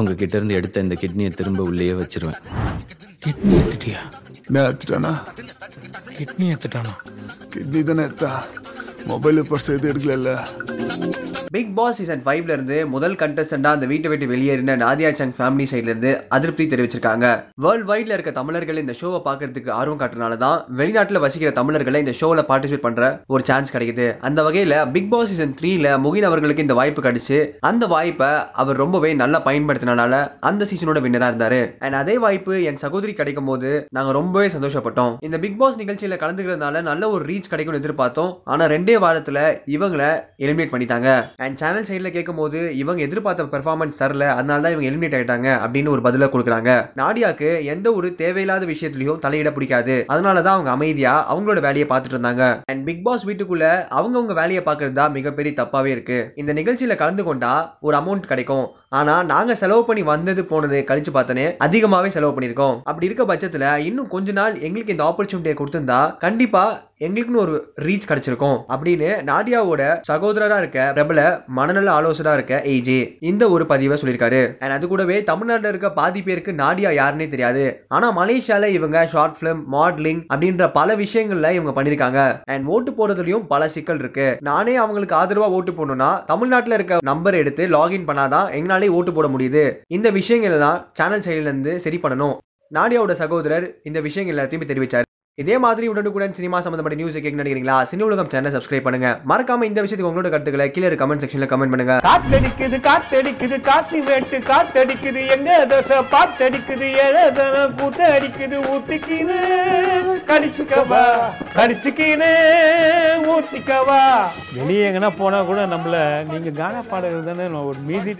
உங்ககிட்ட இருந்து எடுத்த இந்த கிட்னியை திரும்ப உள்ளேயே வச்சிருவேன். கிட்னி எடுத்துட்டியா? நான் எடுத்துட்டானா? கிட்னி எடுத்துட்டானா? கிட்னி தானே எடுத்தா? மொபைல் பர்ஸ் எதுவும் எடுக்கல பிக் பாஸ் சீசன் ஃபைவ்ல இருந்து முதல் கண்டஸ்டண்டா அந்த வீட்டை விட்டு வெளியேறின நாதியா சங் ஃபேமிலி சைட்ல இருந்து அதிருப்தி தெரிவிச்சிருக்காங்க. வேர்ல்ட் வைட்ல இருக்க தமிழர்கள் இந்த ஷோவை பார்க்கறதுக்கு ஆர்வம் காட்டுறனால தான் வெளிநாட்டுல வசிக்கிற தமிழர்களை இந்த ஷோவில் பார்ட்டிசிபேட் பண்ற ஒரு சான்ஸ் கிடைக்குது. அந்த வகையில பிக் பாஸ் சீசன் த்ரீல முகின் அவர்களுக்கு இந்த வாய்ப்பு கிடைச்சு அந்த வாய்ப்பை அவர் ரொம்பவே நல்லா பயன்படுத்தினால அந்த சீசனோட வின்னரா இருந்தாரு. அண்ட் அதே வாய்ப்பு என் சகோதரி கிடைக்கும் போது நாங்க ரொம்பவே சந்தோஷப்பட்டோம். இந்த பிக் பாஸ் நிகழ்ச்சியில கலந்துக்கிறதுனால நல்ல ஒரு ரீச் கிடைக்கும்னு எதிர்பார்த்தோம். ஆனா ரெண்டே வாரத்துல இவங்களை எலிமினேட் பண்ணிட்டாங்க. அண்ட் சேனல் சைடில் கேட்கும்போது இவங்க எதிர்பார்த்த பெர்ஃபார்மன்ஸ் தரல அதனால தான் இவங்க எலிமினேட் ஆயிட்டாங்க அப்படின்னு ஒரு பதில கொடுக்குறாங்க. நாடியாக்கு எந்த ஒரு தேவையில்லாத விஷயத்துலையும் தலையிட பிடிக்காது. அதனால தான் அவங்க அமைதியா அவங்களோட வேலையை பார்த்துட்டு இருந்தாங்க. அண்ட் பிக் பாஸ் வீட்டுக்குள்ள அவங்கவுங்க வேலையை பார்க்கறது தான் மிகப்பெரிய தப்பாவே இருக்கு. இந்த நிகழ்ச்சியில கலந்து கொண்டா ஒரு அமௌண்ட் கிடைக்கும். ஆனா நாங்க செலவு பண்ணி வந்தது போனது கழிச்சு பார்த்தனே அதிகமாவே செலவு பண்ணியிருக்கோம். அப்படி இருக்க பட்சத்துல இன்னும் கொஞ்ச நாள் எங்களுக்கு இந்த ஆப்பர்ச்சுனிட்டியை கொடுத்திருந்தா கண்டிப்பா எங்களுக்குன்னு ஒரு ரீச் கிடைச்சிருக்கும். அப்படின்னு நாடியாவோட சகோதரரா இருக்க பிரபல மனநல ஆலோசனா இருக்க ஏஜே இந்த ஒரு பதிவை சொல்லியிருக்காரு. அண்ட் அது கூடவே தமிழ்நாட்டில் இருக்க பாதி பேருக்கு நாடியா யாருன்னே தெரியாது. ஆனா மலேசியால இவங்க ஷார்ட் பிலிம் மாடலிங் அப்படின்ற பல விஷயங்கள்ல இவங்க பண்ணிருக்காங்க அண்ட் ஓட்டு போடுறதுலயும் பல சிக்கல் இருக்கு. நானே அவங்களுக்கு ஆதரவா ஓட்டு போடணும்னா தமிழ்நாட்டில் இருக்க நம்பர் எடுத்து லாகின் பண்ணாதான் எங்களாலே ஓட்டு போட முடியுது. இந்த விஷயங்கள் எல்லாம் சேனல் சைடுலேருந்து சரி பண்ணணும். நாடியாவோட சகோதரர் இந்த விஷயங்கள் எல்லாத்தையுமே தெரிவிச்சார். இதே மாதிரி உடனுக்குடன் சினிமா சம்பந்தப்பட்ட நியூஸ் கேட்க நினைக்கிறீங்களா? சினி உலகம் சேனல் சப்ஸ்கிரைப் பண்ணுங்க. மறக்காம இந்த விஷயத்துக்கு உங்களோட கருத்துக்களை கீழே கமெண்ட் செக்ஷன்ல கமெண்ட் பண்ணுங்க. காத்தடிக்குது காத்தடிக்குது காசி வேட்டு காத்தடிக்குது எங்க தோசை பாத்தடிக்குது ஏழதன கூத்து அடிக்குது ஊத்திக்கின்னு கடிச்சுக்கவா கடிச்சுக்கின்னு ஊத்திக்கவா. வெளியே எங்கன்னா போனா கூட நம்மள நீங்க கான பாடகர் தானே ஒரு மியூசிக்